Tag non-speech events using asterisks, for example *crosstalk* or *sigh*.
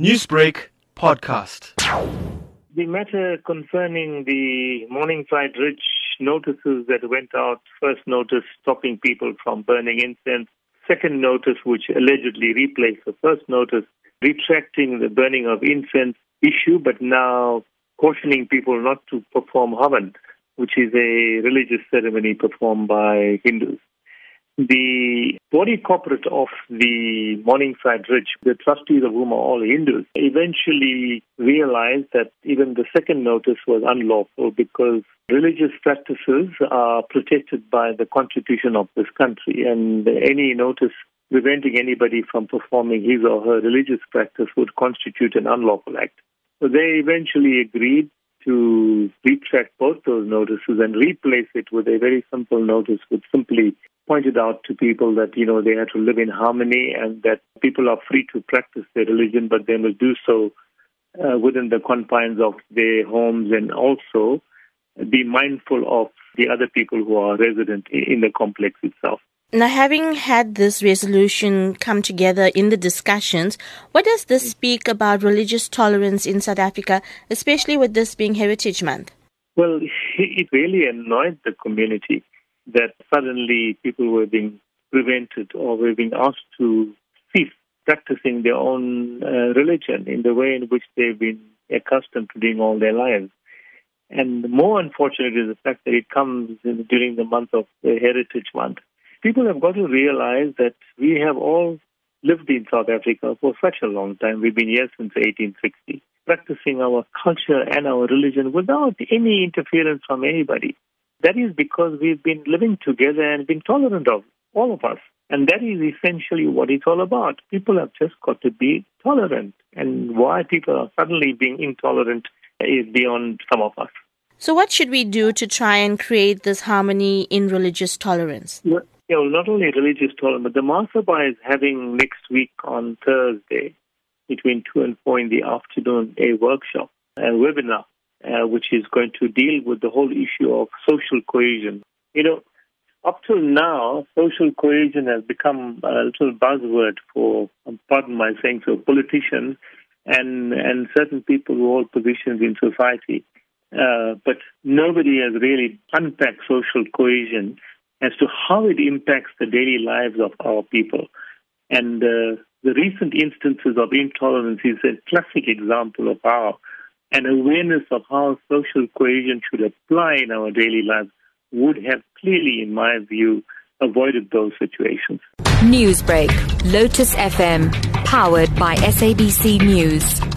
Newsbreak podcast. The matter concerning the Morningside Ridge notices that went out first notice stopping people from burning incense, second notice which allegedly replaced the first notice retracting the burning of incense issue, but now cautioning people not to perform Havan, which is a religious ceremony performed by Hindus. The body corporate of the Morningside Ridge, the trustees of whom are all Hindus, eventually realized that even the second notice was unlawful because religious practices are protected by the constitution of this country and any notice preventing anybody from performing his or her religious practice would constitute an unlawful act. So they eventually agreed to retract both those notices and replace it with a very simple notice which simply pointed out to people that, you know, they had to live in harmony and that people are free to practice their religion, but they must do so uh, within the confines of their homes and also be mindful of the other people who are resident in the complex itself. Now, having had this resolution come together in the discussions, what does this speak about religious tolerance in South Africa, especially with this being Heritage Month? Well, *laughs* it really annoyed the community that suddenly people were being prevented or were being asked to cease practicing their own uh, religion in the way in which they've been accustomed to doing all their lives. And more unfortunate is the fact that it comes in, during the month of the Heritage Month. People have got to realize that we have all lived in South Africa for such a long time. We've been here since 1860, practicing our culture and our religion without any interference from anybody. That is because we've been living together and been tolerant of all of us. And that is essentially what it's all about. People have just got to be tolerant. And why people are suddenly being intolerant is beyond some of us. So, what should we do to try and create this harmony in religious tolerance? Well, you know, not only religious tolerance, but the Mahasabha is having next week on Thursday, between 2 and 4 in the afternoon, a workshop, a webinar uh, which is going to deal with the whole issue of social cohesion. You know, up till now, social cohesion has become a little buzzword for, um, pardon my saying so, politicians and and certain people who hold positions in society. Uh, but nobody has really unpacked social cohesion as to how it impacts the daily lives of our people. And uh, the recent instances of intolerance is a classic example of how an awareness of how social cohesion should apply in our daily lives would have clearly, in my view, avoided those situations. Newsbreak, Lotus FM, powered by SABC News.